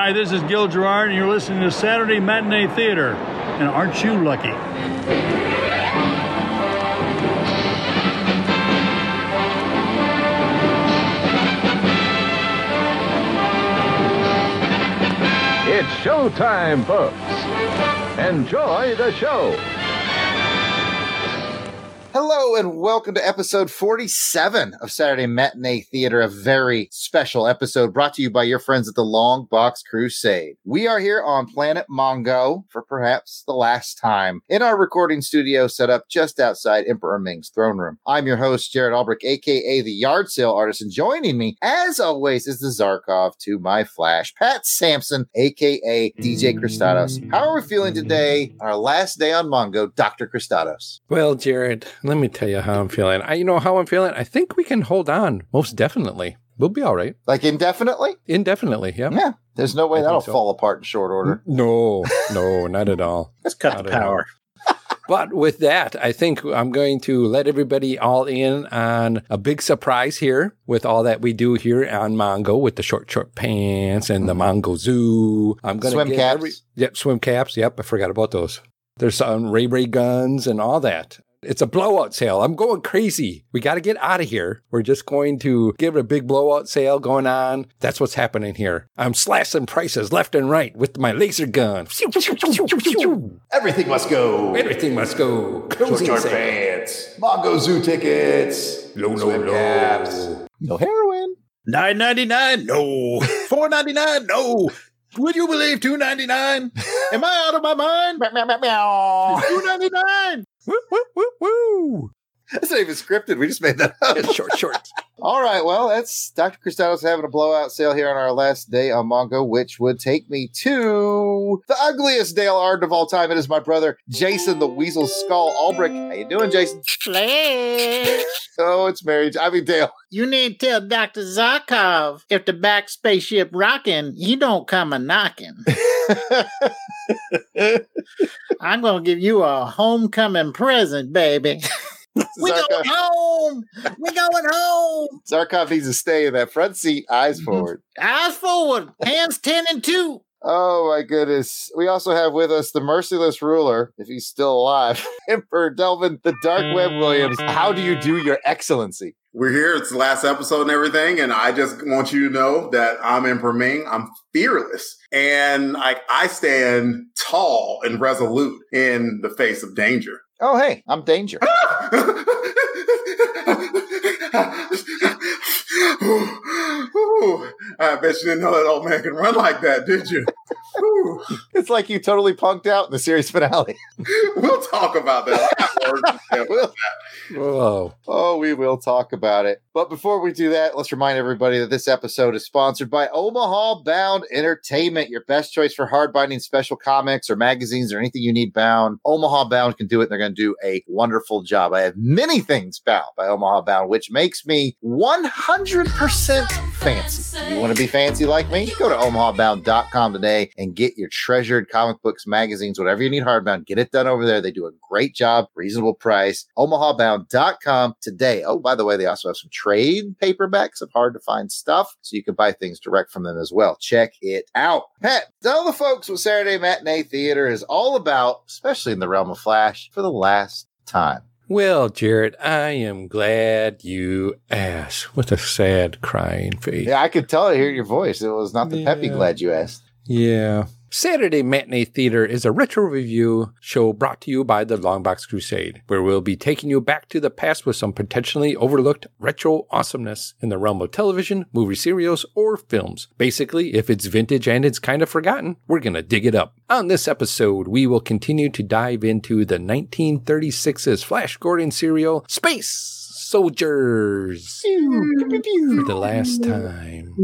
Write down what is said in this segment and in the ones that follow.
Hi, this is Gil Gerard, and you're listening to Saturday Matinee Theater. And aren't you lucky? It's showtime, folks. Enjoy the show. Hello and welcome to episode 47 of Saturday Matinee Theater, a very special episode brought to you by your friends at the Long Box Crusade. We are here on Planet Mongo for perhaps the last time in our recording studio set up just outside Emperor Ming's throne room. I'm your host, Jared Albrecht, aka the Yard Sale Artist, and joining me, as always, is the Zarkov to my Flash, Pat Sampson, aka DJ Christados. How are we feeling today, our last day on Mongo, Dr. Christados? Well, Jared, let me tell you how I'm feeling. I, you know how I'm feeling. I think we can hold on. Most definitely, we'll be all right. Like indefinitely? Indefinitely, yeah. Yeah. There's no way I that'll so. fall apart in short order. No, no, not at all. Let's cut Not the power. But with that, I think I'm going to let everybody all in on a big surprise here with all that we do here on Mongo with the short, short pants and the mm-hmm. Mongo Zoo. I'm going to Swim get caps. every- yep, swim caps. Yep, I forgot about those. There's some Ray Ray guns and all that. It's a blowout sale. I'm going crazy. We got to get out of here. We're just going to give it a big blowout sale going on. That's what's happening here. I'm slashing prices left and right with my laser gun. Everything must go. Everything must go. Closing Short sale. pants. Mongo Zoo tickets. Low, low, swim low. caps. No heroin. Nine ninety nine, no. Four ninety nine, no. Would you believe two ninety nine? Am I out of my mind? Two ninety nine. Woo, woo, woo, woo. That's not even scripted. We just made that up. It's short, short. All right. Well, that's Dr. Cristados having a blowout sale here on our last day on Mongo, which would take me to the ugliest Dale Arden of all time. It is my brother, Jason the Weasel Skull Albrecht. How you doing, Jason? Flash. Oh, it's marriage. I mean, Dale. You need to tell Dr. Zarkov if the back spaceship rocking, he don't come a knocking. I'm gonna give you a homecoming present, baby. we going home. We going home. Zarkov needs to stay in that front seat, eyes Mhm. forward. Eyes forward. Hands ten and two. Oh my goodness. We also have with us the merciless ruler, if he's still alive, Emperor Delvin, the Dark Web Williams. How do you do your excellency? We're here. It's the last episode and everything. And I just want you to know that I'm Emperor Ming. I'm fearless. And like I stand tall and resolute in the face of danger. Oh, hey, I'm Danger. I bet you didn't know that old man can run like that, did you? Whew. It's like you totally punked out in the series finale. we'll talk about that. I got words to say about Whoa. Oh, we will talk about it. But before we do that, let's remind everybody that this episode is sponsored by Omaha Bound Entertainment, your best choice for hard binding special comics or magazines or anything you need bound. Omaha Bound can do it. and They're going to do a wonderful job. I have many things bound by Omaha Bound, which makes me 100% fancy. You want to be fancy like me? Go to omahabound.com today and get your treasured comic books, magazines, whatever you need hardbound. Get it done over there. They do a great job, reasonable price. Omahabound.com today. Oh, by the way, they also have some trade paperbacks of hard to find stuff, so you can buy things direct from them as well. Check it out. Pat, tell the folks what Saturday Matinee Theater is all about, especially in the realm of Flash, for the last time. Well, Jared, I am glad you asked with a sad, crying face. Yeah, I could tell I hear your voice. It was not the peppy glad you asked. Yeah. Saturday Matinee Theater is a retro review show brought to you by the Longbox Crusade, where we'll be taking you back to the past with some potentially overlooked retro awesomeness in the realm of television, movie serials, or films. Basically, if it's vintage and it's kind of forgotten, we're gonna dig it up. On this episode, we will continue to dive into the 1936's Flash Gordon serial, Space Soldiers, for the last time.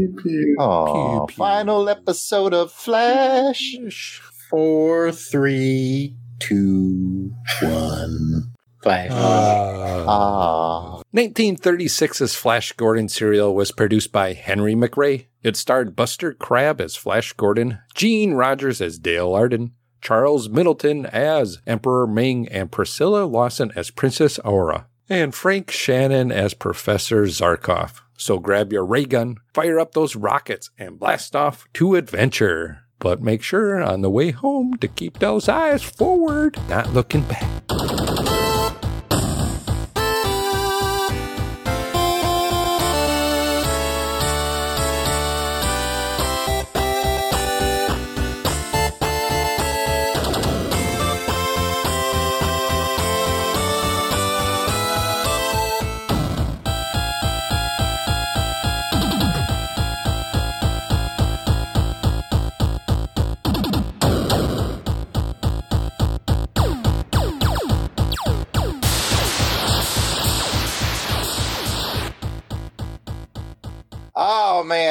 Oh, Pew, pew. final episode of Flash. Four, three, two, one. Flash. Uh, Ah, 1936's Flash Gordon serial was produced by Henry MacRae. It starred Buster Crabbe as Flash Gordon, Jean Rogers as Dale Arden, Charles Middleton as Emperor Ming, and Priscilla Lawson as Princess Aura. And Frank Shannon as Professor Zarkov. So grab your ray gun, fire up those rockets, and blast off to adventure. But make sure on the way home to keep those eyes forward, not looking back.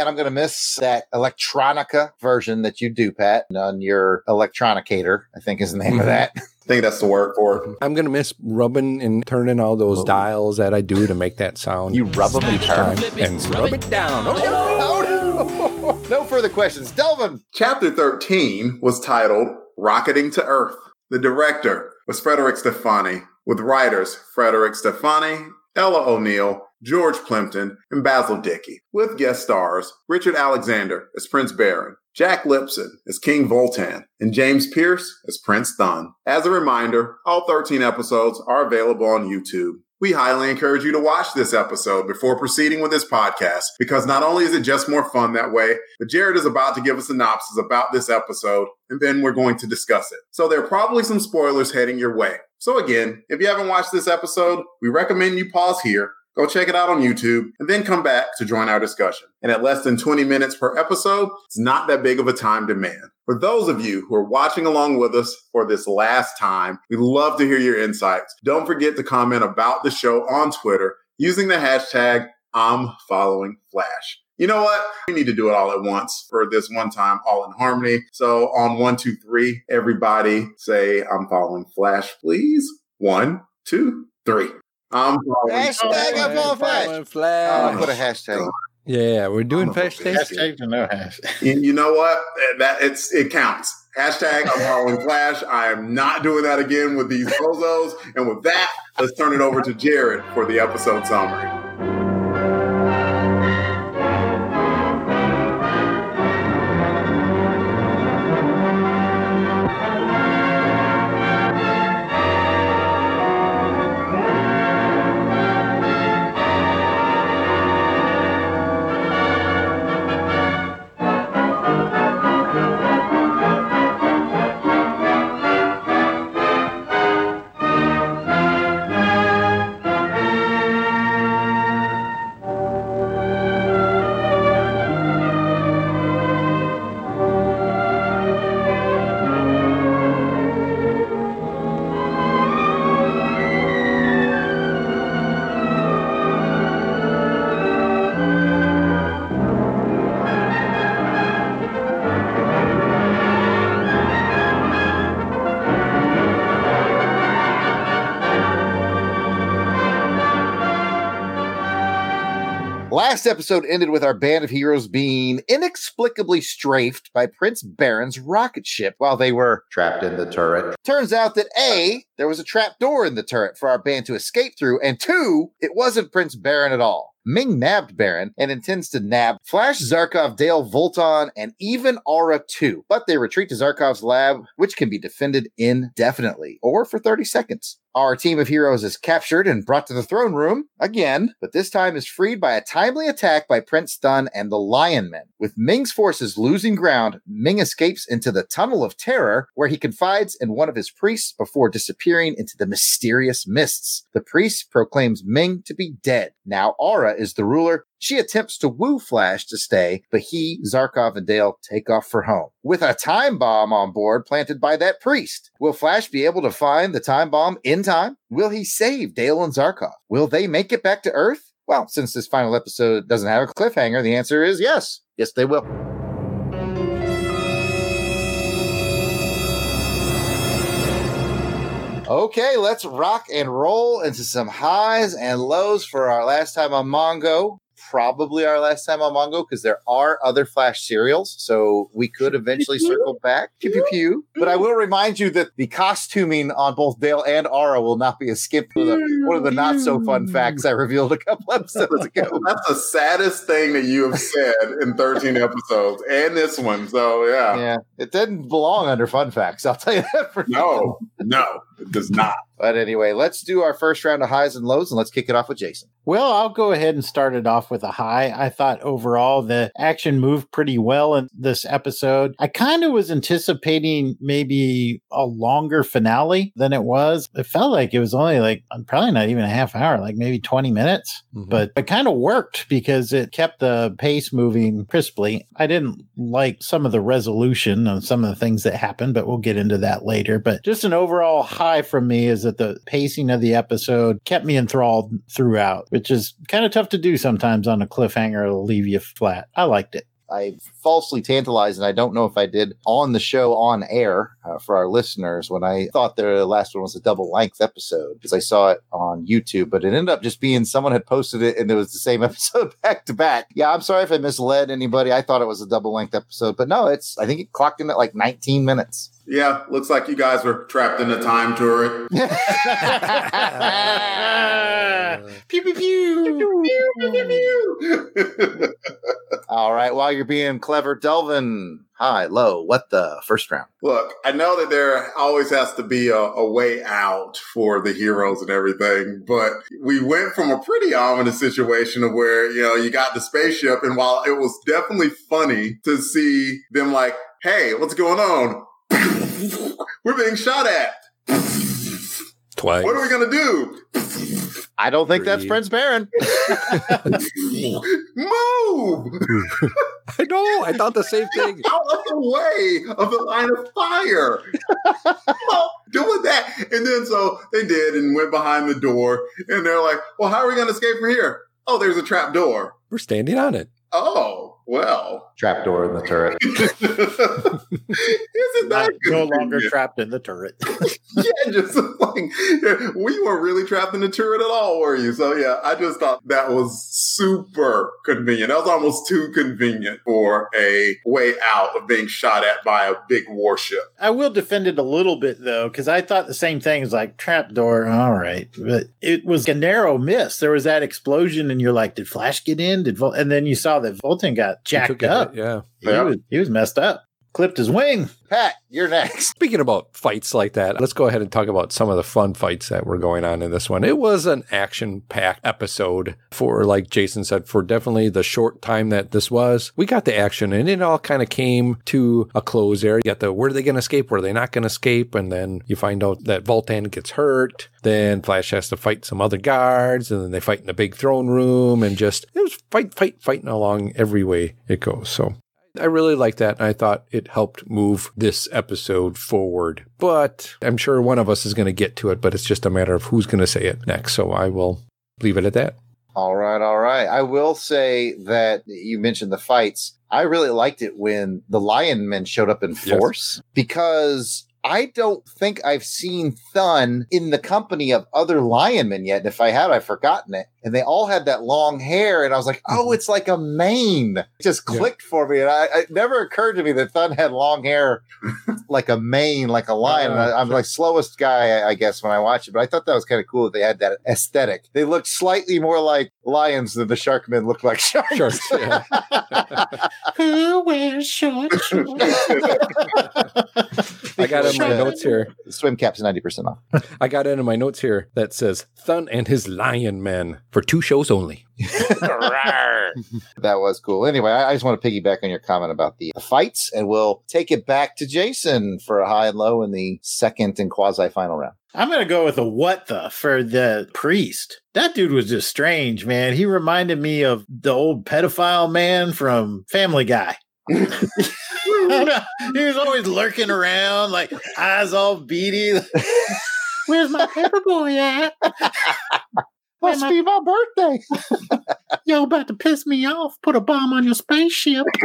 Man, I'm gonna miss that electronica version that you do, Pat, on your electronicator. I think is the name of Mhm. that. I think that's the word for it. I'm gonna miss rubbing and turning all those Oh. dials that I do to make that sound. You rub 'em and each turn? time and rub it down. Oh, Oh, no. no further questions. Delvin. Chapter 13 was titled Rocketing to Earth. The director was Frederick Stephani, with writers Frederick Stephani, Ella O'Neill, George Plympton, and Basil Dickey, with guest stars Richard Alexander as Prince Barin, Jack Lipson as King Vultan, and James Pierce as Prince Thun. As a reminder, all 13 episodes are available on YouTube. We highly encourage you to watch this episode before proceeding with this podcast because not only is it just more fun that way, but Jared is about to give a synopsis about this episode and then we're going to discuss it. So there are probably some spoilers heading your way. So again, if you haven't watched this episode, we recommend you pause here, go check it out on YouTube, and then come back to join our discussion. And at less than 20 minutes per episode, it's not that big of a time demand. For those of you who are watching along with us for this last time, we'd love to hear your insights. Don't forget to comment about the show on Twitter using the hashtag I'm following Flash. You know what? We need to do it all at once for this one time, all in harmony. So on one, two, three, everybody say I'm following Flash, please. One, two, three. I'm Hashtag I'm following Flash. I'll Flash. put a hashtag. Yeah, we're doing I'm. Hashtag or no hash. You, you know what? That it's it counts. Hashtag I'm following Flash. I am not doing that again with these bozos. And with that, let's turn it over to Jared for the episode summary. Last episode ended with our band of heroes being inexplicably strafed by Prince Barin's rocket ship while they were Trapped in the turret. Turns out that A, there was a trap door in the turret for our band to escape through, and two, it wasn't Prince Barin at all. Ming nabbed Barin and intends to nab Flash, Zarkov, Dale, Volton, and even Aura too. But they retreat to Zarkov's lab, which can be defended indefinitely or for 30 seconds. Our team of heroes is captured and brought to the throne room again, but this time is freed by a timely attack by Prince Thun and the Lion Men. With Ming's forces losing ground, Ming escapes into the Tunnel of Terror, where he confides in one of his priests before disappearing into the mysterious mists. The priest proclaims Ming to be dead. Now Aura is the ruler. She attempts to woo Flash to stay, but he, Zarkov, and Dale take off for home. With a time bomb on board planted by that priest. Will Flash be able to find the time bomb in time? Will he save Dale and Zarkov? Will they make it back to Earth? Well, since this final episode doesn't have a cliffhanger, the answer is yes. Yes, they will. Okay, let's rock and roll into some highs and lows for our last time on Mongo. Probably our last time on Mongo because there are other Flash serials, so we could eventually circle back. Pew pew pew. But I will remind you that the costuming on both Dale and Aura will not be a skip for the one of the not so fun hmm. facts I revealed a couple episodes ago. That's the saddest thing that you have said in 13 episodes and this one. So, yeah. Yeah, it didn't belong under fun facts. I'll tell you that for No, no, it does not. But anyway, let's do our first round of highs and lows, and let's kick it off with Jason. Well, I'll go ahead and start it off with a high. I thought overall the action moved pretty well in this episode. I kind of was anticipating maybe a longer finale than it was. It felt like it was only like probably not even a half hour, like maybe 20 minutes, Mhm. but it kind of worked because it kept the pace moving crisply. I didn't like some of the resolution of some of the things that happened, but we'll get into that later. But just an overall high from me is that the pacing of the episode kept me enthralled throughout, which is kind of tough to do sometimes on a cliffhanger. It'll leave you flat. I liked it. I falsely tantalized, and I don't know if I did on the show on air uh, for our listeners when I thought the last one was a double length episode because I saw it on YouTube, but it ended up just being someone had posted it and it was the same episode back to back. Yeah, I'm sorry if I misled anybody. I thought it was a double length episode, but no, it's I think it clocked in at like 19 minutes. Yeah, looks like you guys were trapped in a time turret. pew pew pew. All right, while you're being clever, Delvin, high, low, what the first round? Look, I know that there always has to be a, a way out for the heroes and everything, but we went from a pretty ominous situation of where, you know, you got the spaceship, and while it was definitely funny to see them like, hey, what's going on? We're being shot at. Twice. What are we gonna do? I don't think that's Prince Barin. Move I know. I thought the same thing. out of the way of the line of fire. Stop doing that. And then so they did and went behind the door, and they're like, "Well, how are we gonna escape from here? Oh, there's a trap door. We're standing on it. Oh, well." Trapdoor in the turret. Isn't that no longer convenient? trapped in the turret. yeah, just like we weren't really trapped in the turret at all, were you? So yeah, I just thought that was super convenient. That was almost too convenient for a way out of being shot at by a big warship. I will defend it a little bit though, because I thought the same thing. It's like trapdoor, all right, but it was a narrow miss. There was that explosion, and you're like, did Flash get in? Did Vol-? and then you saw that Volton got He jacked took it, up. Yeah. He, was, he was messed up, clipped his wing. Pat, you're next. Speaking about fights like that, let's go ahead and talk about some of the fun fights that were going on in this one. It was an action packed episode for, like Jason said, for definitely the short time that this was. We got the action and it all kind of came to a close there. You got the where are they going to escape? Where are they not going to escape? And then you find out that Voltan gets hurt. Then Flash has to fight some other guards and then they fight in the big throne room and just, it was fight, fight, fighting along every way it goes. So I really liked that, and I thought it helped move this episode forward. But I'm sure one of us is going to get to it, but it's just a matter of who's going to say it next. So I will leave it at that. All right, all right. I will say that you mentioned the fights. I really liked it when the Lion Men showed up in Yes. force because I don't think I've seen Thun in the company of other lionmen yet. And if I had, I've forgotten it. And they all had that long hair, and I was like, "Oh, mm-hmm. it's like a mane." It just Yeah. clicked for me, and I, it never occurred to me that Thun had long hair, like a mane, like a lion. And I, I'm like slowest guy, I- I guess, when I watch it. But I thought that was kind of cool that they had that aesthetic. They looked slightly more like lions than the Sharkmen looked like sharks. Sharks, yeah. Who wears short shorts? I got in my notes here. Swim cap's ninety percent off. I got it in my notes here that says Thun and his Lion Men for two shows only. That was cool. Anyway, I, I just want to piggyback on your comment about the fights, and we'll take it back to Jason for a high and low in the second and quasi final round. I'm gonna go with a what the for the priest. That dude was just strange, man. He reminded me of the old pedophile man from Family Guy. he was always lurking around, like eyes all beady. Where's my paper boy at? Must be my birthday. Y'all about to piss me off. Put a bomb on your spaceship.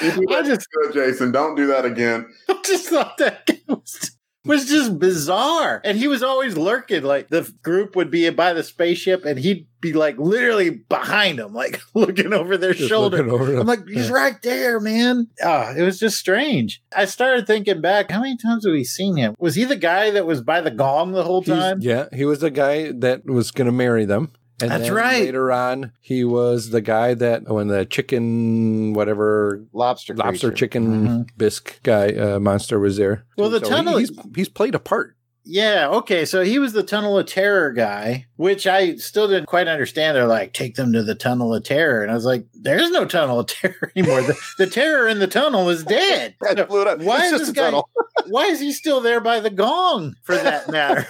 I just, Jason. Don't do that again. I just thought that was was just bizarre. And he was always lurking. Like the group would be by the spaceship and he'd be like literally behind them, like looking over their Just shoulder. over. I'm like, he's Yeah. right there, man. Ah, it was just strange. I started thinking back, how many times have we seen him? Was he the guy that was by the gong the whole He's- time? yeah, he was the guy that was going to marry them. And That's then right. Later on, he was the guy that when the chicken, whatever Lobster. lobster creature. chicken bisque guy uh, monster was there. Mm-hmm. Well, the So tunnel- he's he's played a part. Yeah, okay. So he was the Tunnel of Terror guy, which I still didn't quite understand. They're like, take them to the Tunnel of Terror. And I was like, there's no Tunnel of Terror anymore. the, the terror in the tunnel is dead. I blew it up. Why It's is just this a guy? tunnel. Why is he still there by the gong? For that matter,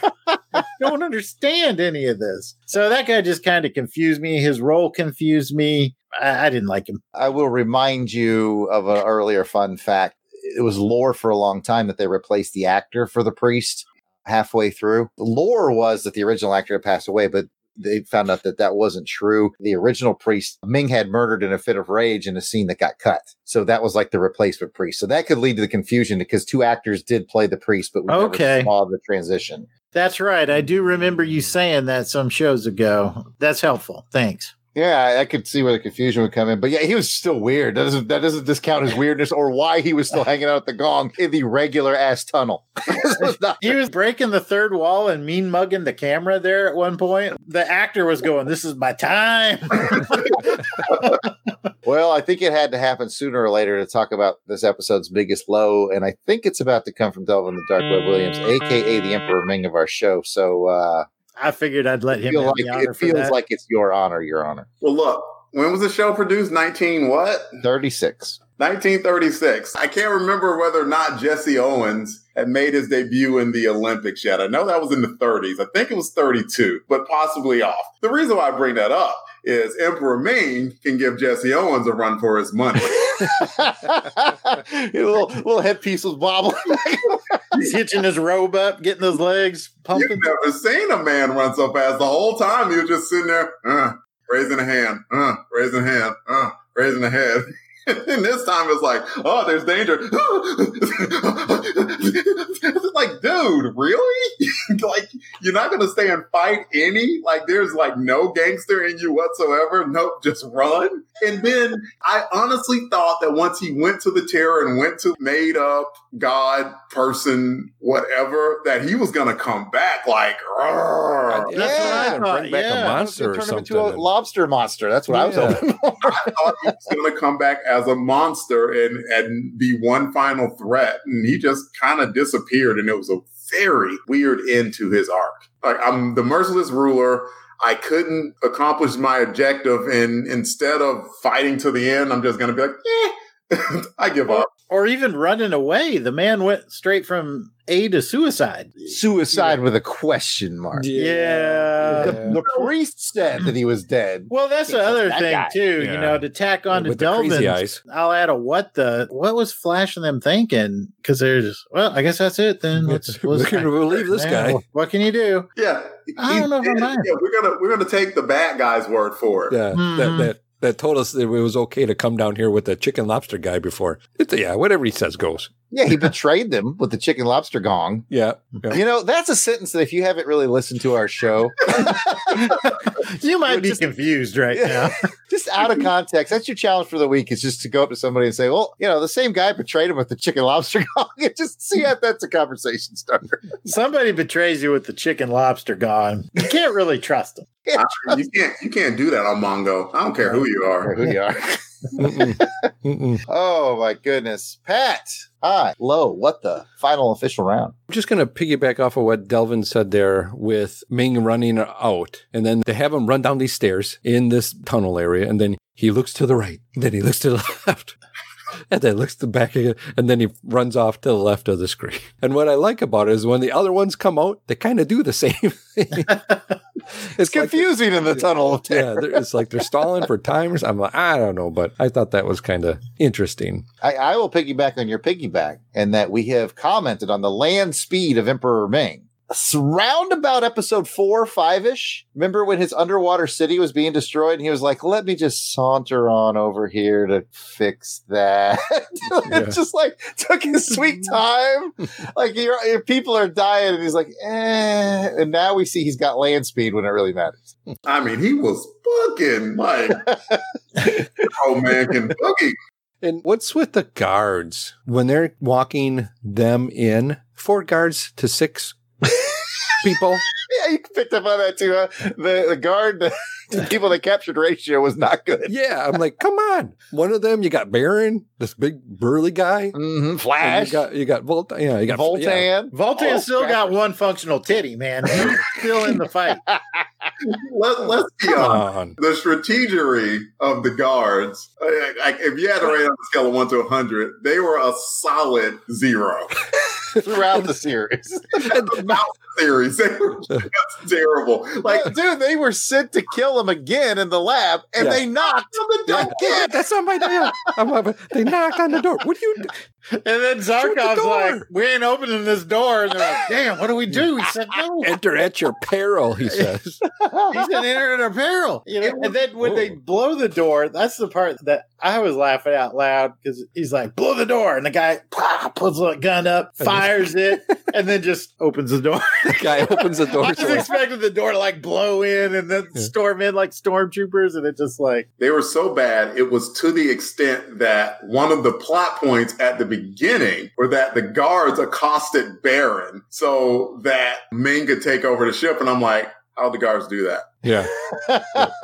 I don't understand any of this. So that guy just kind of confused me. His role confused me. I, I didn't like him. I will remind you of an earlier fun fact. It was lore for a long time that they replaced the actor for the priest halfway through. The lore was that the original actor had passed away, but they found out that that wasn't true. The original priest, Ming had murdered in a fit of rage in a scene that got cut. So that was like the replacement priest. So that could lead to the confusion because two actors did play the priest, but we Okay. never saw the transition. That's right. I do remember you saying that some shows ago. That's helpful. Thanks. Yeah, I could see where the confusion would come in, but yeah, he was still weird. That doesn't that doesn't discount his weirdness or why he was still hanging out at the gong in the regular ass tunnel. Was not- He was breaking the third wall and mean mugging the camera there at one point. The actor was going, This is my time. well, I think it had to happen sooner or later to talk about this episode's biggest low, and I think it's about to come from Delvin the Dark Web Williams, aka the Emperor Ming of our show. So uh, I figured I'd let I him feel like it feels like it's your honor, your honor. Well, look, when was the show produced? 19 what? Thirty six. 1936. I can't remember whether or not Jesse Owens had made his debut in the Olympics yet. I know that was in the 30s. I think it was 32, but possibly off. The reason why I bring that up is Emperor Ming can give Jesse Owens a run for his money. a little little headpiece was bobbling. He's hitching his robe up, getting those legs pumping. You've never seen a man run so fast. The whole time he was just sitting there, uh, raising a hand, uh, raising a hand, uh, raising a head. And this time it's like, oh, there's danger. It's like, dude, really? like, you're not going to stay and fight any? Like, there's like no gangster in you whatsoever. Nope, just run. And then I honestly thought that once he went to the terror and went to made up God person, whatever, that he was going to come back like, "Roar." That's what I Yeah, thought, bring back yeah. a monster or Turn him into a lobster monster. That's what I was hoping for. I thought he was going to come back as a monster and and be one final threat, and he just kind of disappeared, and it was a very weird end to his arc. Like I'm the merciless ruler. I couldn't accomplish my objective, and instead of fighting to the end, I'm just going to be like, eh, I give up. Or even running away. The man went straight from A to suicide. Suicide with a question mark. Yeah. The, the priest said that he was dead. Well, that's the other that thing guy. too. You know, to tack on to With the crazy Delvin. I'll add a what the what was flashing them thinking because they're well, I guess that's it then. Let's, We're let's going to believe this Yeah, guy. What can you do? Yeah, I don't know if I'm yeah, we're gonna we're gonna take the bad guy's word for it. Yeah, Mhm. that that that told us that it was okay to come down here with the chicken lobster guy before. It's, yeah, whatever he says goes. Yeah, he betrayed them with the chicken lobster gong. Yeah, yeah. You know, that's a sentence that if you haven't really listened to our show, You might be Just- confused right Yeah. now. just out of context, that's your challenge for the week is just to go up to somebody and say, well, you know, the same guy betrayed him with the chicken lobster gong. And just see if that's a conversation starter. Somebody betrays you with the chicken lobster gone. You can't really trust them. I- you can't you can't do that on Mongo. I don't care who you are. who you are. Mm-mm. Mm-mm. Oh my goodness. Pat. Hi. Low. What the final official round? I'm just going to piggyback off of what Delvin said there with Ming running out. And then they have him run down these stairs in this tunnel area. And then he looks to the right. Then he looks to the left. And then looks the back again. And then he runs off to the left of the screen. And what I like about it is when the other ones come out, they kind of do the same thing. It's like- confusing in the tunnel of yeah, it's like they're stalling for timers. I'm like, I don't know, but I thought that was kind of interesting. I, I will piggyback on your piggyback and that we have commented on the land speed of Emperor Ming. S- round about episode four, five ish. Remember when his underwater city was being destroyed and he was like, let me just saunter on over here to fix that. Yeah. it just like took his sweet time. like your, your people are dying and he's like, eh. And now we see he's got land speed when it really matters. I mean, he was fucking like oh man can boogie. And what's with the guards when they're walking them in? Four guards to six people. Yeah, you picked up on that too. Huh? The, the guard, the, the people that captured ratio was not good. Yeah, I'm like, come on. One of them, you got Barin, this big burly guy. Mm-hmm. And Flash, You got you got Volt. Yeah, you got yeah. Voltan. Voltan Oh, still crap. got one functional titty, man. He's still in the fight. Let, let's be honest. on. The strategery of the guards, like, if you had to rate on a scale of one to 100, they were a solid zero. Throughout the series. Throughout the mouth series, they were just terrible. Like, Like, dude, they were sent to kill him again in the lab, and Yeah. they knocked on the door. Yeah, that's not my deal. I'm like, they knocked on the door. What do you? Do? And then Shoot the Zarkov's like, we ain't opening this door. And they're like, damn, what do we do? He said, no. Enter at your peril, he says. He said, enter in apparel. You know, and then when they blow the door, that's the part that I was laughing out loud because he's like, blow the door. And the guy pah, pulls a gun up, fires it, and then just opens the door. The guy opens the door. I so just like, expected the door to like blow in and then Yeah. storm in like stormtroopers. And it just like, they were so bad, it was to the extent that one of the plot points at the beginning were that the guards accosted Barin so that Ming could take over the ship. And I'm like, how'd the guards do that? yeah.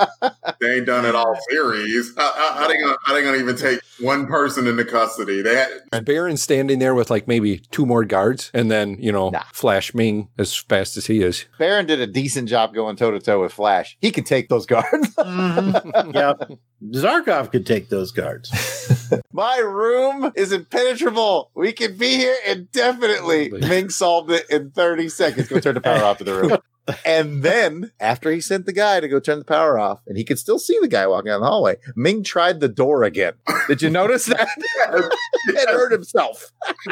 They ain't done it all series. How, how, how they gonna how they gonna even take one person into custody? They had Barin's standing there with like maybe two more guards, and then you know Nah. Flash Ming as fast as he is. Barin did a decent job going toe to toe with Flash. He could take those guards. Mm-hmm. yeah, Zarkov could take those guards. My room is impenetrable. We can be here indefinitely. Ming solved it in 30 seconds. Go turn the power off to the room. And then, after he sent the guy to go turn the power off, and he could still see the guy walking down the hallway, Ming tried the door again. Did you notice that? and hurt himself.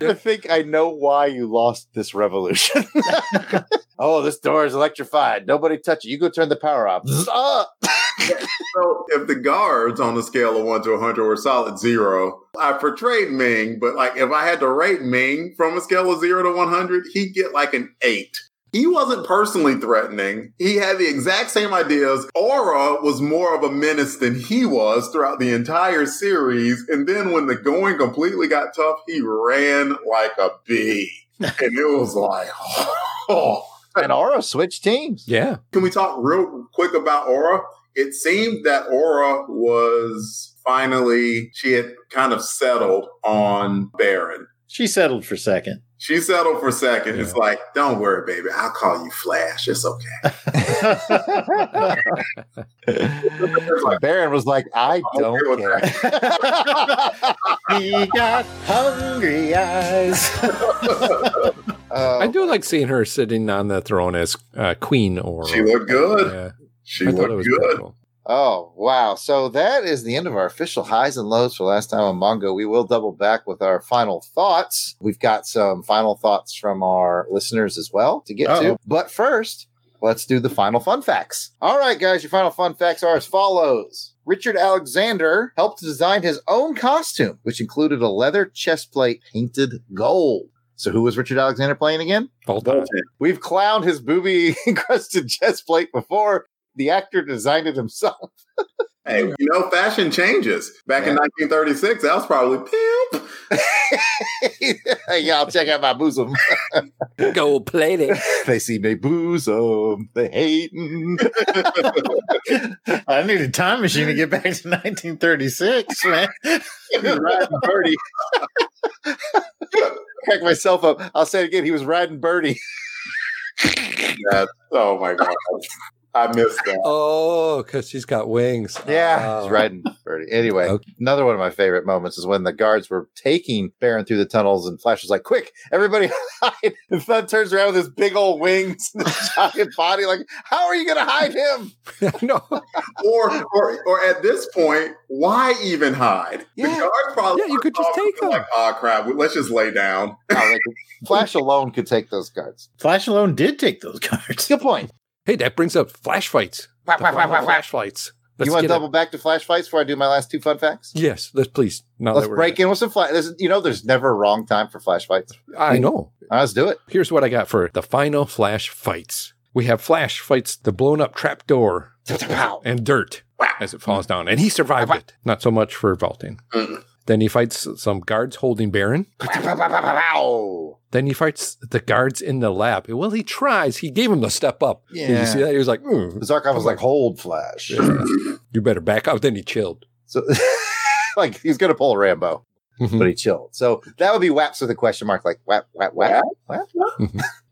I think I know why you lost this revolution. oh, this door is electrified. Nobody touch it. You go turn the power off. Ah. So if the guards on the scale of one to 100 were solid zero, I portrayed Ming, but like if I had to rate Ming from a scale of zero to 100, he'd get like an eight. He wasn't personally threatening. He had the exact same ideas. Aura was more of a menace than he was throughout the entire series. And then when the going completely got tough, he ran like a bee. and it was like, oh. And Aura switched teams. Yeah, Can we talk real quick about Aura? It seemed that Aura was finally, she had kind of settled on Barin. She settled for second. She settled for second. It's like, don't worry, baby. I'll call you Flash. It's okay. Barin was like, I don't care. he got hungry eyes. Uh, I do like seeing her sitting on the throne as uh, queen. Or She looked good. Yeah, She I looked good. pretty cool. Oh, wow. So that is the end of our official highs and lows for last time on Mongo. We will double back with our final thoughts. We've got some final thoughts from our listeners as well to get to. Uh-oh. But first, let's do the final fun facts. All right, guys, your final fun facts are as follows. Richard Alexander helped design his own costume, which included a leather chest plate painted gold. So who was Richard Alexander playing again? Bolton. We've clowned his booby encrusted chest plate before. The actor designed it himself. Hey, you know, fashion changes. Back in 1936, that was probably pimp. yeah, I'll check out my bosom. Gold plated. they see me bosom. They hating. I need a time machine to get back to 1936, man. riding birdie. Crack myself up. I'll say it again. He was riding birdie. That- oh my God. I missed that. Oh, because she's got wings. Yeah, Oh. he's riding Birdie. Anyway, Okay. another one of my favorite moments is when the guards were taking Barin through the tunnels, and Flash was like, "Quick, everybody hide!" And Thud turns around with his big old wings and his giant body. Like, how are you going to hide him? no. Or, or, or at this point, why even hide? Yeah. The guards probably Yeah, you could just take them. Like, oh crap, let's just lay down. Oh, like, Flash alone could take those guards. Flash alone did take those guards. Good point. Hey, that brings up flash fights. Wah, wah, wah, wah, wah. flash fights. Let's you want to get it. double back to Flash fights before I do my last two fun facts? Yes, let's please. Now Let's break in with some flash. there's- You know, there's never a wrong time for Flash fights. I know. Uh, let's do it. Here's what I got for the final flash fights. We have Flash fights the blown up trap door and dirt as it falls down, and he survived it. Not so much for vaulting. Then he fights some guards holding Barin. Then he fights the guards in the lab. Well, he tries. He gave him the step up. Yeah. Did you see that? He was like, "Mm, Zarkov was like, hold Flash. "You better back up." Then he chilled. So, like, he's going to pull a Rambo, but he chilled. So that would be Waps with a question mark, like, whap, whap, whap, whap,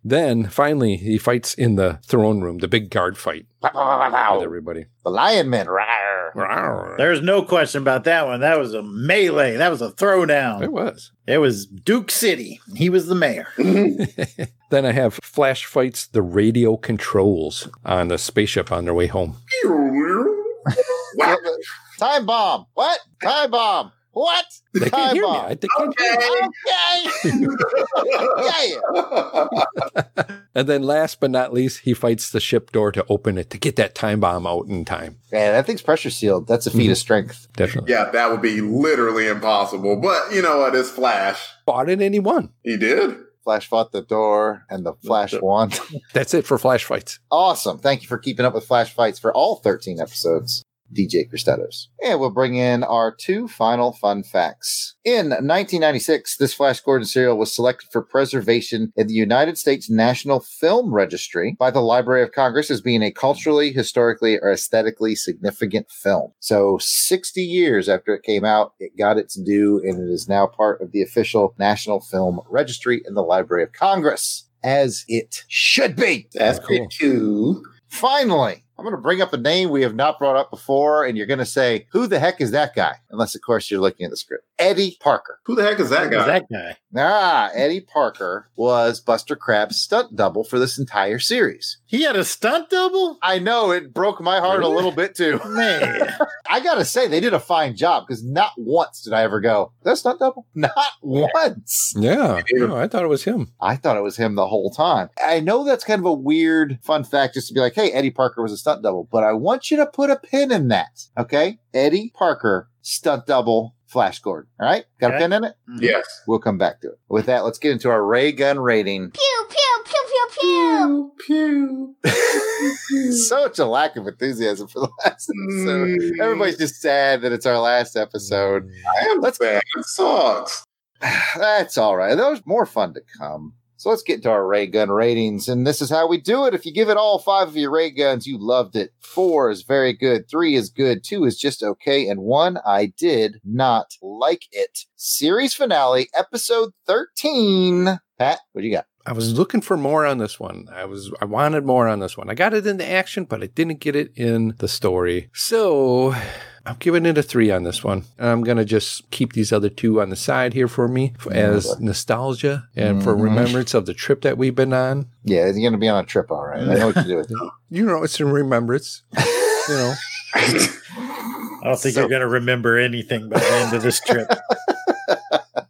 Then finally, he fights in the throne room, the big guard fight with everybody. The Lion Men. Rawr. Rawr. There's no question about that one. That was a melee. That was a throwdown. It was. It was Duke City. He was the mayor. then I have Flash fights the radio controls on the spaceship on their way home. Time bomb. What? Time bomb. What? They can't Time hear me. bomb. I, they can't hear me. Okay. yeah. And then last but not least, he fights the ship door to open it to get that time bomb out in time. Man, that thing's pressure sealed. That's a feat mm-hmm. of strength. Definitely. yeah, that would be literally impossible. But you know what? It's Flash. Fought it and he won. He did. Flash fought the door and the Flash won. That's it for Flash fights. awesome. Thank you for keeping up with Flash Fights for all 13 episodes. DJ Cristetos. And we'll bring in our two final fun facts. In 1996, this Flash Gordon serial was selected for preservation in the United States National Film Registry by the Library of Congress as being a culturally, historically, or aesthetically significant film. So 60 years after it came out, it got its due and it is now part of the official National Film Registry in the Library of Congress. As it should be. That's cool. Finally, I'm going to bring up a name we have not brought up before, and you're going to say, Who the heck is that guy? Unless, of course, you're looking at the script. Eddie Parker. Who the heck is that Who was guy? that guy? Ah, Eddie Parker was Buster Crabbe's stunt double for this entire series. He had a stunt double? I know it broke my heart a little bit too. Man. I gotta say, they did a fine job because not once did I ever go, That stunt double? Not once. Yeah. No, I thought it was him. I thought it was him the whole time. I know that's kind of a weird fun fact just to be like, hey, Eddie Parker was a stunt double, but I want you to put a pin in that. Okay? Eddie Parker, stunt double, Flash Gordon. All right? Got a pin in it? Yes. We'll come back to it. With that, let's get into our ray gun rating. Pew, pew, pew, pew, pew. Pew. Pew. Such a lack of enthusiasm for the last episode. Mm. Everybody's just sad that it's our last episode. I am Let's- sad. It sucks. That's all right. There's more fun to come. So let's get to our ray gun ratings. And this is how we do it. If you give it all five of your ray guns, you loved it. Four is very good. Three is good. Two is just okay. And one, I did not like it. Series finale, episode 13. Pat, what do you got? I was looking for more on this one. I was I wanted more on this one. I got it in the action, but I didn't get it in the story. So I'm giving it a three on this one. And I'm gonna just keep these other two on the side here for me for, as nostalgia and for Mhm. remembrance of the trip that we've been on. Yeah, you're going to be on a trip, all right. I know what to do with it. You know, it's in remembrance. you know. I don't think So- you're going to remember anything by the end of this trip.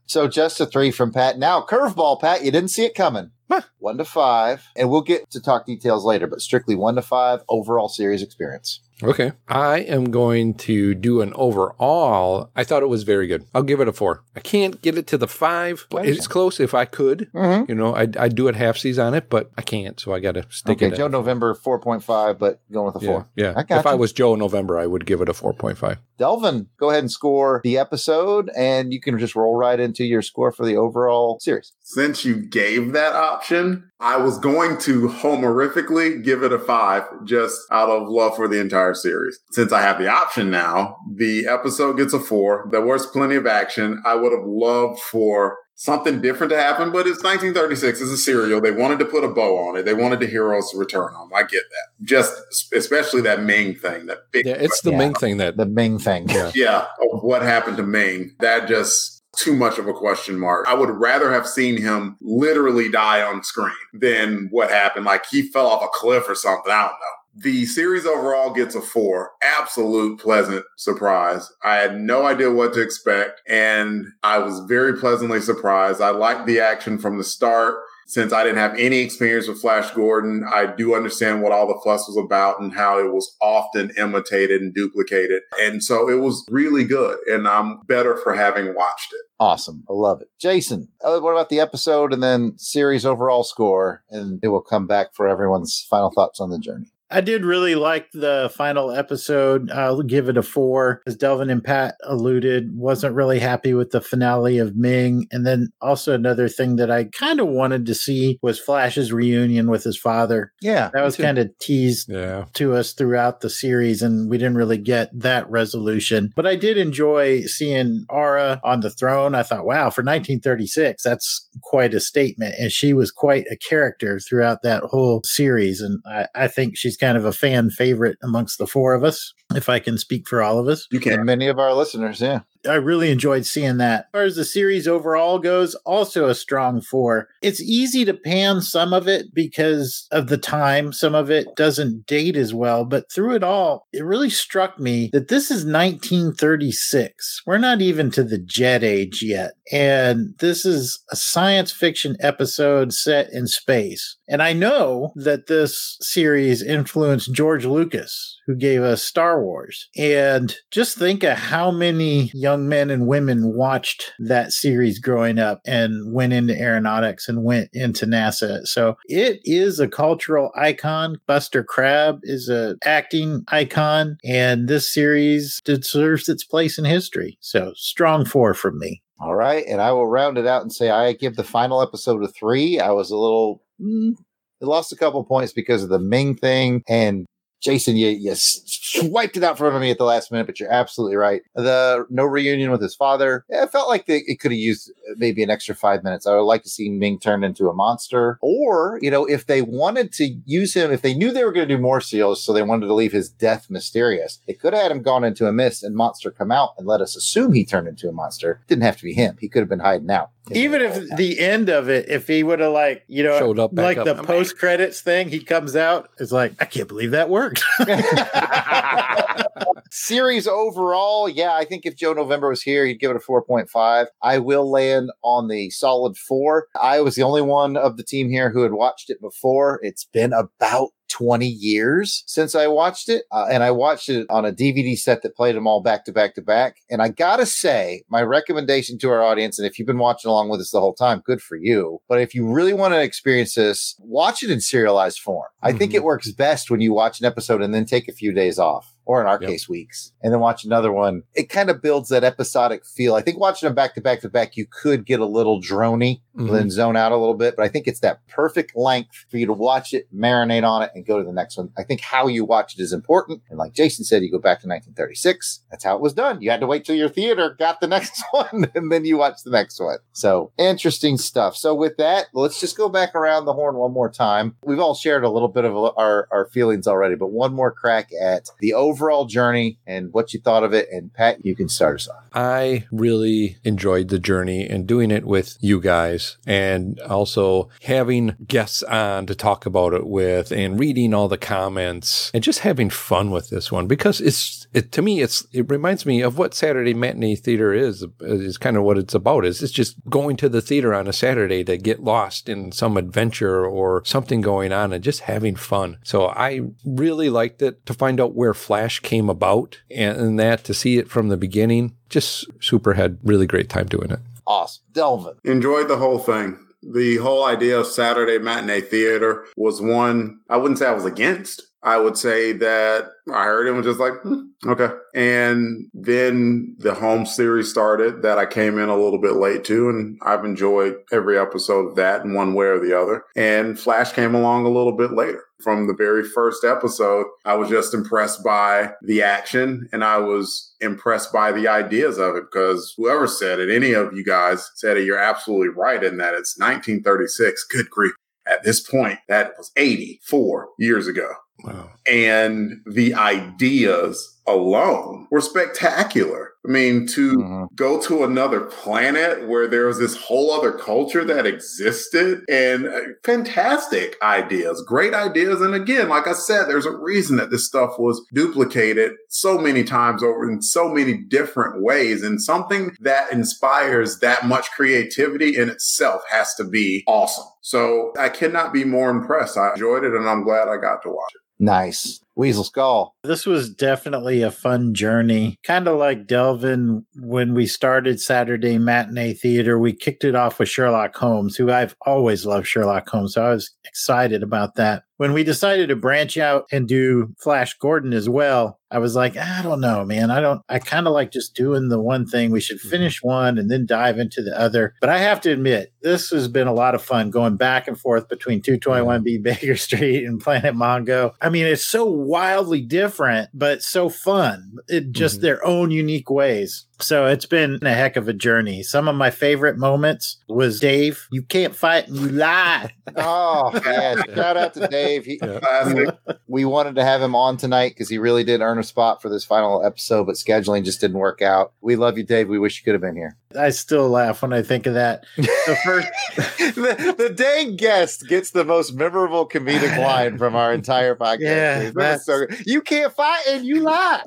So just a three from Pat. Now, curveball, Pat, you didn't see it coming. Huh. One to five. And we'll get to talk details later, but strictly one to five overall series experience. Okay. I am going to do an overall. I thought it was very good. I'll give it a four. I can't get it to the five, but it's close if I could. Mm-hmm. You know, I'd, I'd do it half seas on it, but I can't. So I got to stick it. Okay, it Joe at November 4.5, but going with a yeah, four. yeah. I if I was Joe November, I would give it a 4.5. Delvin, go ahead and score the episode, and you can just roll right into your score for the overall series. Since you gave that option, I was going to homorifically give it a five just out of love for the entire series. Since I have the option now, the episode gets a four. There was plenty of action. I would have loved for something different to happen, but it's 1936. It's a serial. They wanted to put a bow on it. They wanted the heroes to return home. I get that. Just especially that Ming thing. That big Yeah, it's the Yeah. main thing that The Ming thing. Yeah. yeah, of what happened to Ming. That just too much of a question mark. I would rather have seen him literally die on screen than what happened. Like he fell off a cliff or something. I don't know. The series overall gets a four. Absolute pleasant surprise. I had no idea what to expect, and I was very pleasantly surprised. I liked the action from the start. Since I didn't have any experience with Flash Gordon, I do understand what all the fuss was about and how it was often imitated and duplicated. And so it was really good, and I'm better for having watched it. Awesome. I love it. Jason, uh, what about the episode and then series overall score? And it will come back for everyone's final thoughts on the journey. I did really like the final episode. I'll give it a four. As Delvin and Pat alluded, wasn't really happy with the finale of Ming. And then also another thing that I kind of wanted to see was Flash's reunion with his father. Yeah. That was kind of teased yeah. to us throughout the series, and we didn't really get that resolution. But I did enjoy seeing Aura on the throne. I thought, wow, for 1936, that's quite a statement. And she was quite a character throughout that whole series. And I, I think she's kind of a fan favorite amongst the four of us, if I can speak for all of us. You And can. many of our listeners, yeah. I really enjoyed seeing that. As far as the series overall goes, also a strong four. It's easy to pan some of it because of the time. Some of it doesn't date as well, but through it all, it really struck me that this is 1936. We're not even to the jet age yet. And this is a science fiction episode set in space. And I know that this series influenced George Lucas, who gave us Star Wars. And just think of how many young men and women watched that series growing up and went into aeronautics and went into NASA. So it is a cultural icon. Buster Crabbe is a acting icon, and this series deserves its place in history. So strong four from me. All right. And I will round it out and say I give the final episode a three. I was a little, mm, it lost a couple points because of the Ming thing. And Jason, you, you swiped it out from me at the last minute, but you're absolutely right. The no reunion with his father, yeah, it felt like they, it could have used uh, maybe an extra five minutes. I would like to see him Ming turned into a monster. Or, you know, if they wanted to use him, if they knew they were going to do more seals, so they wanted to leave his death mysterious, they could have had him gone into a mist and monster come out and let us assume he turned into a monster. Didn't have to be him. He could have been hiding out. Even if the end of it, if he would have like, you know, Showed up like up. the post credits thing, he comes out, it's like, I can't believe that worked. Series overall, yeah, I think if Joe November was here, he'd give it a 4.5. I will land on the solid four. I was the only one of the team here who had watched it before. It's been about 20 years since I watched it. Uh, and I watched it on a DVD set that played them all back to back to back. And I gotta say, my recommendation to our audience, and if you've been watching along with us the whole time, good for you. But if you really want to experience this, watch it in serialized form. I think Mhm. it works best when you watch an episode and then take a few days off. Or in our Yep. case, weeks, and then watch another one. It kind of builds that episodic feel. I think watching them back to back to back, you could get a little drony Mhm. then zone out a little bit. But I think it's that perfect length for you to watch it, marinate on it, and go to the next one. I think how you watch it is important. And like Jason said, you go back to 1936. That's how it was done. You had to wait till your theater got the next one, and then you watch the next one. So interesting stuff. So with that, let's just go back around the horn one more time. We've all shared a little bit of our, our feelings already, but one more crack at the overall journey and what you thought of it. And Pat, you can start us off. I really enjoyed the journey and doing it with you guys and also having guests on to talk about it with and reading all the comments and just having fun with this one because it's it to me it's it reminds me of what Saturday matinee theater is is kind of what it's about is it's just going to the theater on a Saturday to get lost in some adventure or something going on and just having fun. So I really liked it to find out where Flash came about and, and that to see it from the beginning just super had really great time doing it. Awesome. Delvin. Enjoyed the whole thing. The whole idea of Saturday matinee theater was one I wouldn't say I was against. I would say that I heard it and was just like, hmm, okay. And then the Holmes series started that I came in a little bit late to, and I've enjoyed every episode of that in one way or the other. And Flash came along a little bit later. From the very first episode, I was just impressed by the action and I was impressed by the ideas of it because whoever said it, any of you guys said it, you're absolutely right in that it's 1936. Good grief. At this point, that was 84 years ago. Wow. And the ideas alone were spectacular. I mean, to Mhm. go to another planet where there was this whole other culture that existed and uh, fantastic ideas, great ideas. And again, like I said, there's a reason that this stuff was duplicated so many times over in so many different ways. And something that inspires that much creativity in itself has to be awesome. So I cannot be more impressed. I enjoyed it and I'm glad I got to watch it. Nice. Weasel Skull. This was definitely a fun journey. Kind of like Delvin when we started Saturday Matinee Theater, we kicked it off with Sherlock Holmes, who I've always loved Sherlock Holmes. So I was excited about that. When we decided to branch out and do Flash Gordon as well, I was like, I don't know, man. I don't, I kind of like just doing the one thing. We should finish one and then dive into the other. But I have to admit, this has been a lot of fun going back and forth between 221B Baker Street and Planet Mongo. I mean, it's so wildly different, but so fun. It just Mhm. their own unique ways. So it's been a heck of a journey. Some of my favorite moments was Dave, you can't fight and you lie. Oh, yeah. Shout out to Dave. He, Yeah. Uh, Classic. we wanted to have him on tonight because he really did earn a spot for this final episode, but scheduling just didn't work out. We love you, Dave. We wish you could have been here. I still laugh when I think of that. The first the, the dang guest gets the most memorable comedic line from our entire podcast. Yeah, That was so you can't fight and you lie.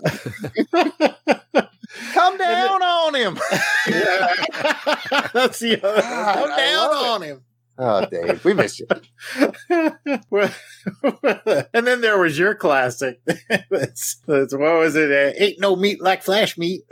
Come down on him. That's the other. Go I down love it. on him. Oh, Dave, we missed you. And then there was your classic. that's, that's what was it? Uh, Ain't no meat like flash meat.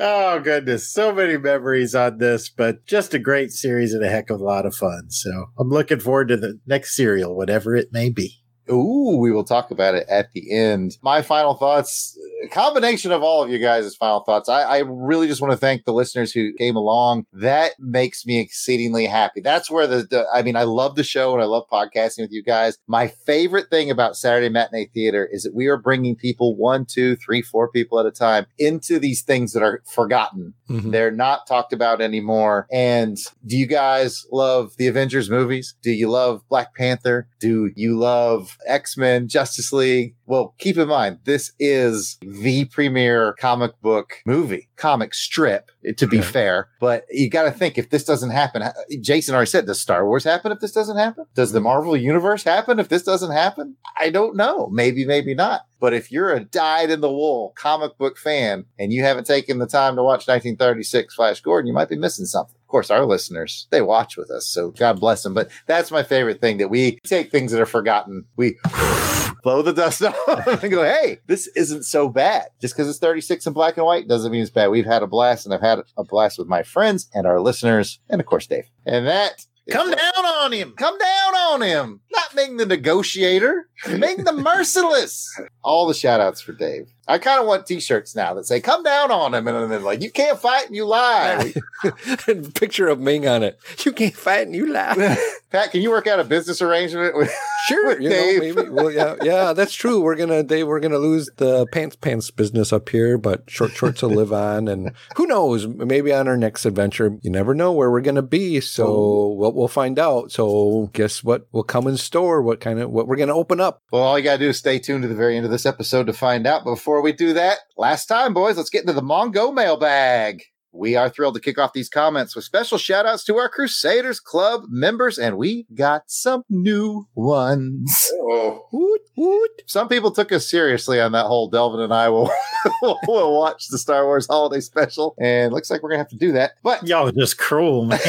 oh goodness, so many memories on this, but just a great series and a heck of a lot of fun. So I'm looking forward to the next serial, whatever it may be. Ooh, we will talk about it at the end. My final thoughts, a combination of all of you guys' final thoughts. I, I really just want to thank the listeners who came along. That makes me exceedingly happy. That's where the, the I mean, I love the show and I love podcasting with you guys. My favorite thing about Saturday Matinee Theater is that we are bringing people one, two, three, four people at a time into these things that are forgotten. Mhm. They're not talked about anymore. And do you guys love the Avengers movies? Do you love Black Panther? Do you love X Men, Justice League? Well, keep in mind, this is the premier comic book movie, comic strip, to be Okay. fair. But you got to think if this doesn't happen, Jason already said, does Star Wars happen if this doesn't happen? Does the Marvel Universe happen if this doesn't happen? I don't know. Maybe, maybe not. But if you're a dyed in the wool comic book fan and you haven't taken the time to watch 1936 Flash Gordon, you might be missing something. Of course, our listeners, they watch with us. So God bless them. But that's my favorite thing that we take things that are forgotten. We blow the dust off and go, hey, this isn't so bad. Just because it's 36 in black and white doesn't mean it's bad. We've had a blast and I've had a blast with my friends and our listeners and of course, Dave. And that. Come what- down on him. Come down on him. Not Ming the negotiator. Ming the merciless. All the shout outs for Dave. I kind of want t-shirts now that say come down on him and then like you can't fight and you lie. and picture of Ming on it. You can't fight and you lie. Pat, can you work out a business arrangement with Sure, you know, Dave. maybe. Well, yeah, yeah, that's true. We're gonna, Dave, we're gonna lose the pants pants business up here, but short shorts will live on, and who knows? Maybe on our next adventure, you never know where we're gonna be. So we'll, we'll find out. So guess what will come in store? What kind of what we're gonna open up? Well, all you got to do is stay tuned to the very end of this episode to find out. But before we do that, last time, boys, let's get into the Mongo mailbag. We are thrilled to kick off these comments with special shout outs to our Crusaders Club members, and we got some new ones. Oh, Woot, woot. Some people took us seriously on that whole Delvin and I will, will watch the Star Wars holiday special, and looks like we're going to have to do that. But Y'all are just cruel, man.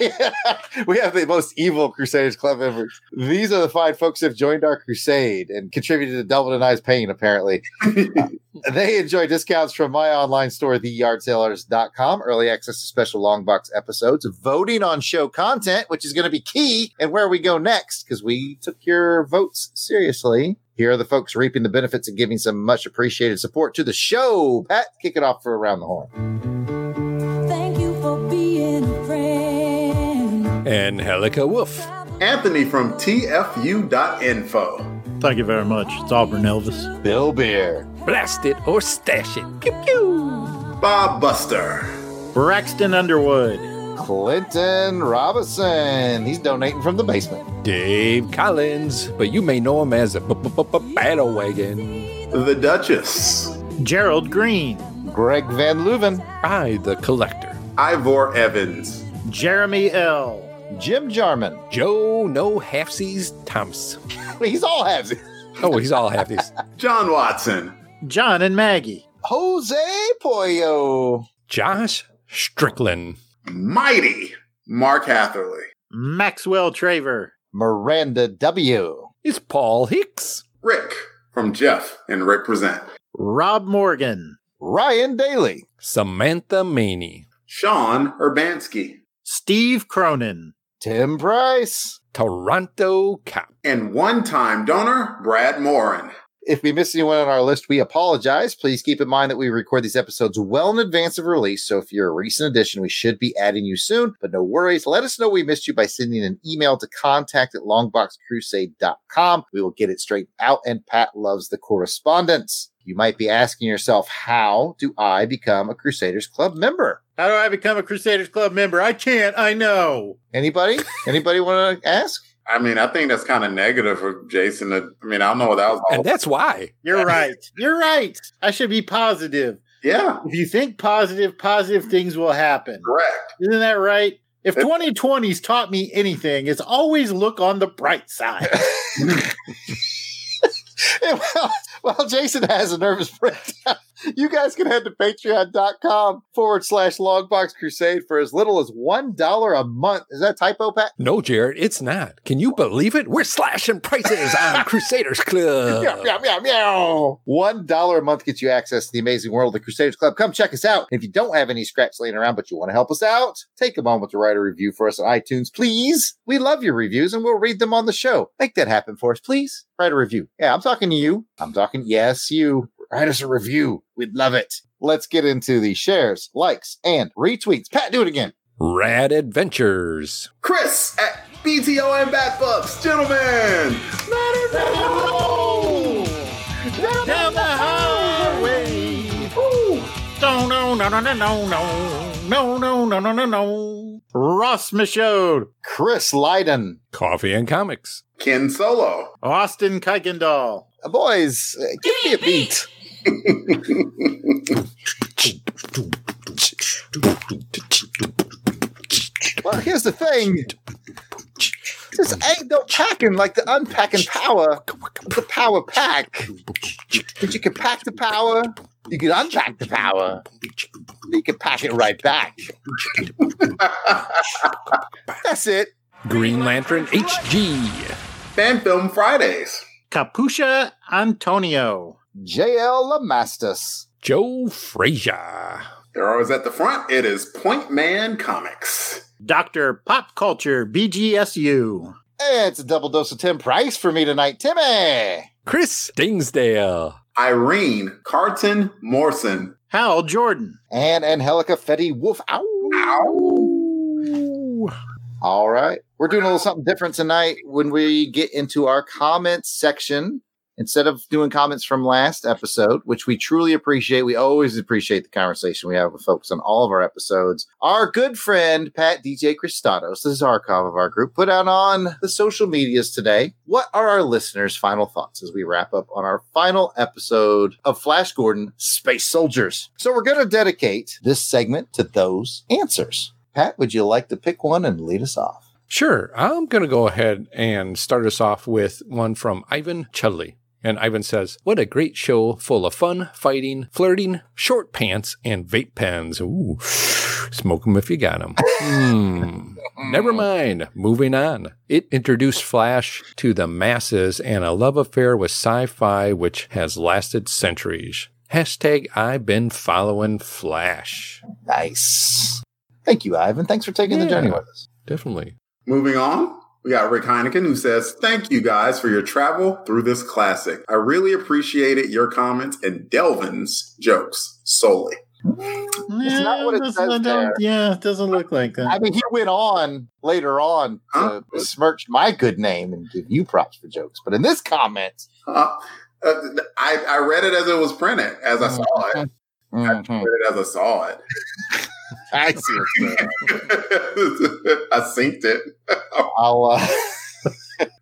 we have the most evil Crusaders Club members. These are the fine folks who have joined our crusade and contributed to Delvin and I's pain, apparently. Uh, they enjoy discounts from my online store, theyardsailors.com longboxcrusadeclub.com, early access to special long box episodes, voting on show content, which is going to be key, and where we go next, because we took your votes seriously. Here are the folks reaping the benefits and giving some much appreciated support to the show. Pat, kick it off for Around the Horn. Thank you for being a friend. Angelica Wolf. Anthony from TFU.info. Thank you very much. It's Auburn Elvis. Bill Beer. Blast it or stash it. Pew pew. Bob Buster. Braxton Underwood. Clinton Robinson. He's donating from the basement. Dave Collins, but you may know him as b- battle wagon. The Duchess. Gerald Green. Greg Van Leuven. I, the collector. Ivor Evans. Jeremy L. Jim Jarman. Joe No Halfsies Thomas. He's all halves. Oh, he's all halfies. John Watson. John and Maggie. Jose Pollo. Josh Strickland. Mighty. Mark Hatherley. Maxwell Traver. Miranda W. It's Paul Hicks. Rick from Jeff and Rick Present. Rob Morgan. Ryan Daly. Samantha Maney. Sean Urbanski. Steve Cronin. Tim Price. Toronto Cop. And one time donor, Brad Morin. If we miss anyone on our list, we apologize. Please keep in mind that we record these episodes well in advance of release. So if you're a recent addition, we should be adding you soon. But no worries. Let us know we missed you by sending an email to contact at longboxcrusade.com. We will get it straight out. And Pat loves the correspondence. You might be asking yourself, how do I become a Crusaders Club member? How do I become a Crusaders Club member? I can't. I know. Anybody? Anybody want to ask? I mean, I think that's kind of negative for Jason. To, I mean, I don't know what that was all And that's why. You're right. You're right. I should be positive. Yeah, If you think positive, positive things will happen. correct. Isn't that right? If 2020's taught me anything, it's always look on the bright side. well, well, Jason has a nervous breakdown. You guys can head to patreon.com forward slash longbox crusade for as little as $1 a month. Is that typo, Pat? No, Jared, it's not. Can you believe it? We're slashing prices on Crusaders Club. Meow, meow, meow, meow. One dollar a month gets you access to the amazing world of the Crusaders Club. Come check us out. If you don't have any scraps laying around, but you want to help us out, take a moment to write a review for us on iTunes, please. We love your reviews and we'll read them on the show. Make that happen for us, please. Write a review. Yeah, I'm talking to you. I'm talking, yes, you. Write us a review. We'd love it. Let's get into the shares, likes, and retweets. Pat, do it again. Rad Adventures. Chris at BTO and Bat Bucks, gentlemen. Down the highway. No, no, no, no, no, no, no. No, no, no, no, no, no. Ross Michaud. Chris Leiden. Coffee and Comics. Ken Solo. Austin Kuykendall. Uh, Boys, uh, give me a beat. Well, here's the thing. This ain't no packing like the unpacking power, the power pack. But you can pack the power, you can unpack the power, you can pack it right back. That's it. Green Lantern HG. Fan Film Fridays. Capusha Antonio. JL Lamastus. Joe Frazier. They're always at the front. It is Point Man Comics. Dr. Pop Culture BGSU. It's a double dose of Tim Price for me tonight. Timmy. Chris Dingsdale. Irene Carton Morrison. Hal Jordan. And Angelica Fetty Wolf. Ow. Ow. All right. We're doing a little something different tonight when we get into our comments section. Instead of doing comments from last episode, which we truly appreciate, we always appreciate the conversation we have with folks on all of our episodes. Our good friend, Pat DJ Christados, the Zarkov of our group, put out on the social medias today. What are our listeners' final thoughts as we wrap up on our final episode of Flash Gordon Space Soldiers? So we're going to dedicate this segment to those answers. Pat, would you like to pick one and lead us off? Sure. I'm going to go ahead and start us off with one from Ivan Chudley. And Ivan says, What a great show full of fun, fighting, flirting, short pants, and vape pens. Ooh, smoke them if you got 'em. Hmm. Never mind. Moving on. It introduced Flash to the masses and a love affair with sci fi which has lasted centuries. Hashtag I've been following Flash. Nice. Thank you, Ivan. Thanks for taking the journey with us. Definitely. Moving on, we got Rick Heineken who says, Thank you guys for your travel through this classic. I really appreciated your comments and Delvin's jokes solely. It's not what it says there. Yeah, it doesn't look like that. I mean, he went on later on to Huh? besmirch my good name and give you props for jokes. But in this comment, Uh, uh, I, I read it as it was printed, as I saw it. I Mhm. read it as I saw it. I see what's going on. I synced it. I'll, uh,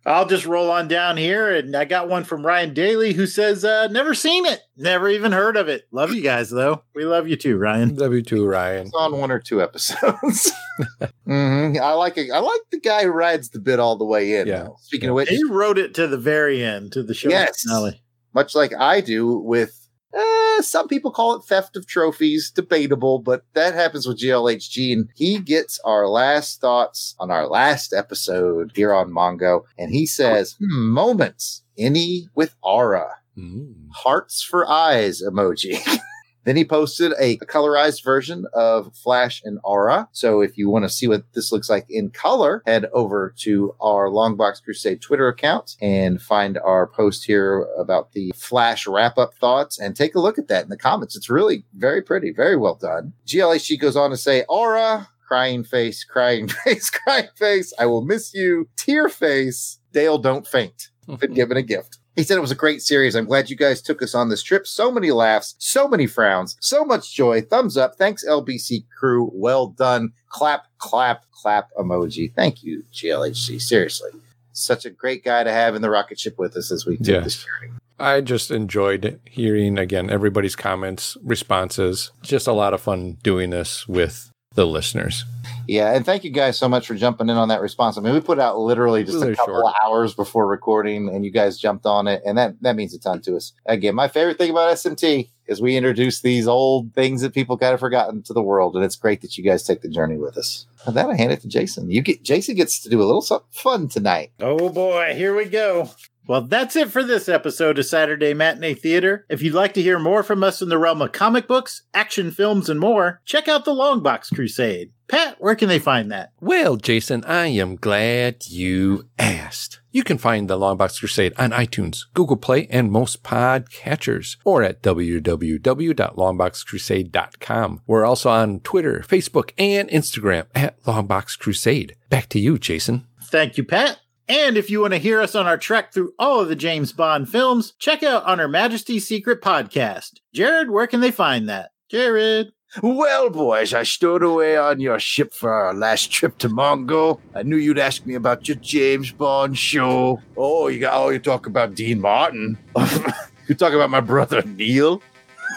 I'll just roll on down here, and I got one from Ryan Daly who says, uh, "Never seen it, never even heard of it. Love you guys though. We love you too, Ryan." Love you too, Ryan. it's on one or two episodes. hmm I like it. I like the guy who rides the bit all the way in. Yeah. though. Speaking of which, He wrote it to the very end, to the show Yes. finale. much like I do with uh, some people call it theft of trophies, debatable, but that happens with GLHG. And he gets our last thoughts on our last episode here on Mongo. And he says, hmm, moments, any with aura, Mm. hearts for eyes emoji. Then he posted a colorized version of Flash and Aura. So if you want to see what this looks like in color, head over to our Longbox Crusade Twitter account and find our post here about the Flash wrap up thoughts and take a look at that in the comments. It's really very pretty, very well done. GLHG goes on to say, Aura, crying face, crying face, crying face. I will miss you. Tear face. Dale, don't faint. Been given a gift. He said it was a great series. I'm glad you guys took us on this trip. So many laughs, so many frowns, so much joy. Thumbs up. Thanks, LBC crew. Well done. Clap, clap, clap emoji. Thank you, GLHG. Seriously. Such a great guy to have in the rocket ship with us as we Yes. this journey. I just enjoyed hearing again everybody's comments, responses. Just a lot of fun doing this with the listeners. Yeah, and thank you guys so much for jumping in on that response. I mean, we put out literally just Really a couple short. hours before recording, and you guys jumped on it, and that that means a ton to us. Again, my favorite thing about SMT is we introduce these old things that people kind of forgotten to the world, and it's great that you guys take the journey with us. And then I hand it to Jason. You get Jason gets to do a little something fun tonight. Oh boy, here we go. Well, that's it for this episode of Saturday Matinee Theater. If you'd like to hear more from us in the realm of comic books, action films, and more, check out the Longbox Crusade. Pat, where can they find that? Well, Jason, I am glad you asked. You can find the Longbox Crusade on iTunes, Google Play, and most podcatchers, or at www.longboxcrusade.com. We're also on Twitter, Facebook, and Instagram at Longbox Crusade. Back to you, Jason. Thank you, Pat. And if you want to hear us on our trek through all of the James Bond films, check out On Her Majesty's Secret podcast. Jared, where can they find that? Jared. Well, boys, I stowed away on your ship for our last trip to Mongo. I knew you'd ask me about your James Bond show. Oh, you got oh, you talk about Dean Martin. you talk about my brother Neil.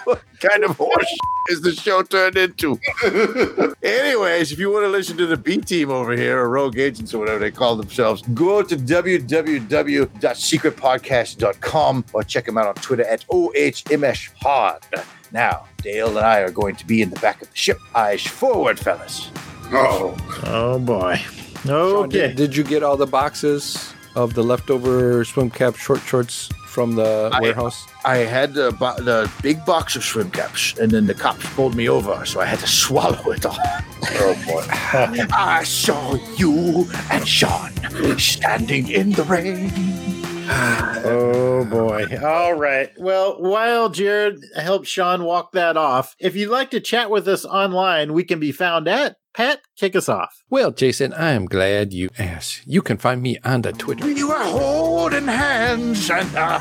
What kind of horse is the show turned into? Anyways, if you want to listen to the B team over here, or Rogue Agents, or whatever they call themselves, go to www.secretpodcast.com or check them out on Twitter at OHMSHod. Now, Dale and I are going to be in the back of the ship. Eyes forward, fellas. Oh, Oh boy. Sean, Okay. did, did you get all the boxes of the leftover swim cap short shorts from the I- warehouse? I had the, bo- the big box of swim caps, and then the cops pulled me over, so I had to swallow it all. Oh boy. I saw you and Sean standing in the rain. Oh boy. All right. Well, while Jared helps Sean walk that off, if you'd like to chat with us online, we can be found at Pat, kick us off. Well, Jason, I am glad you asked. You can find me on the Twitter. You were holding hands, and uh,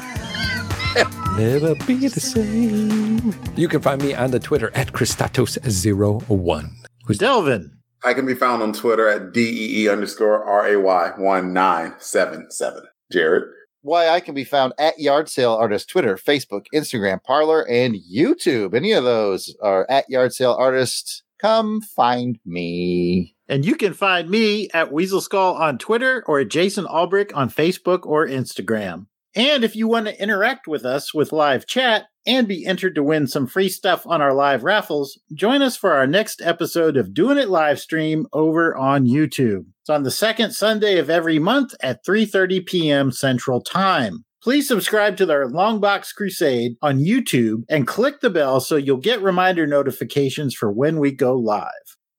Never be the same. You can find me on the Twitter at Christatos01. Who's Delvin. I can be found on Twitter at DEE underscore RAY 1977. Jared. Why I can be found at Yard Sale Artist, Twitter, Facebook, Instagram, Parler, and YouTube. Any of those are at Yard Sale Artist. Come find me. And you can find me at Weasel Skull on Twitter or at Jason Albrick on Facebook or Instagram. And if you want to interact with us with live chat and be entered to win some free stuff on our live raffles, join us for our next episode of Doing It live stream over on YouTube. It's on the second Sunday of every month at 3:30 p.m. Central Time. Please subscribe to our Longbox Crusade on YouTube and click the bell so you'll get reminder notifications for when we go live.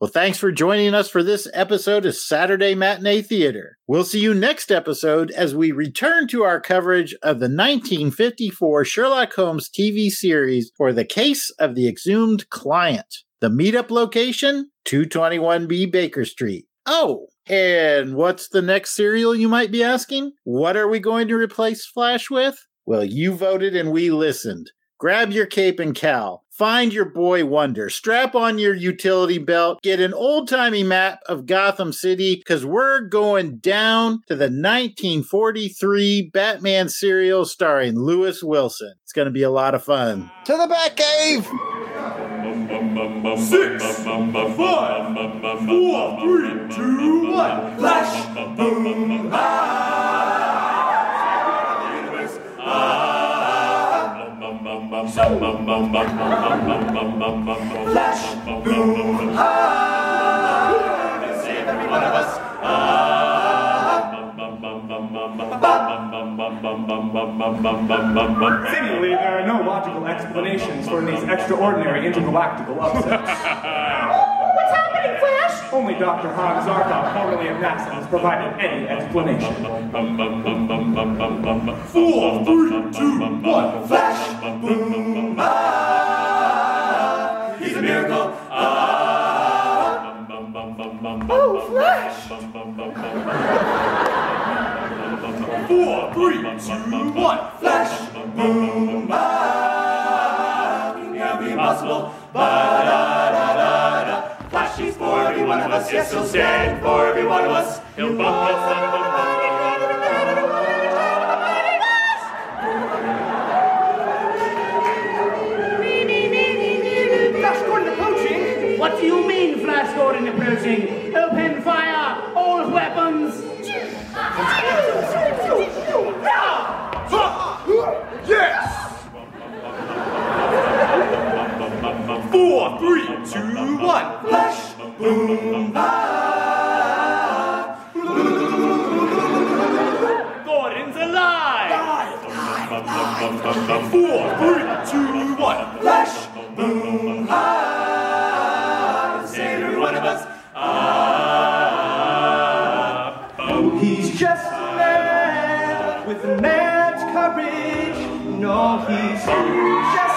Well, thanks for joining us for this episode of Saturday Matinee Theater. We'll see you next episode as we return to our coverage of the 1954 Sherlock Holmes TV series for the case of the exhumed client. The meetup location, 221B Baker Street. Oh, and what's the next serial you might be asking? What are we going to replace Flash with? Well, you voted and we listened. Grab your cape and cowl. Find your boy Wonder. Strap on your utility belt. Get an old timey map of Gotham City because we're going down to the 1943 Batman serial starring Lewis Wilson. It's going to be a lot of fun. To the Batcave! Six, five, four, three, two, one. Flash, boom, ah. Flash, boom, Save every one of us. Seemingly, there are no logical explanations for these extraordinary intergalactical upsets. What's happening, Flash? Only Dr. Hans Zarkov, formerly of NASA, has provided any explanation. Four, three, two, one. Flash, boom, ah. He's a miracle. Ah. Oh, Flash! Four, three, two, one. Flash, boom, ah. Can't be impossible. Ba-da-da-da-da. Flash, he's for every one of us. Yes, he'll stand for every one of us. He'll bump us up, bump, Gordon approaching! What do you mean, Flash Gordon approaching? Open fire! All weapons! Yes! Four, three, one. Flash, boom, ah. Gordon's alive! Four, three, two, one. Flash, boom, ah. Save every one of us. Ah. Oh, he's just a man with a man's courage. No, he's just